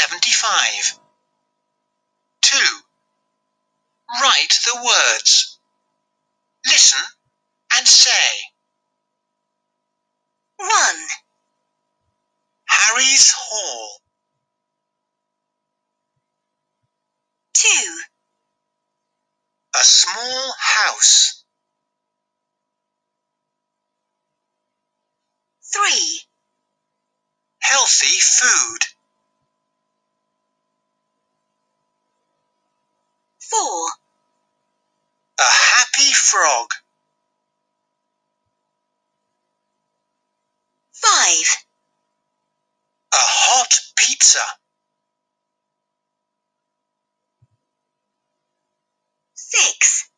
75. 2. Write the words. Listen and say. 1, Harry's Hall. 2, A small house. 3, Healthy food. frog. Five. A hot pizza. Six.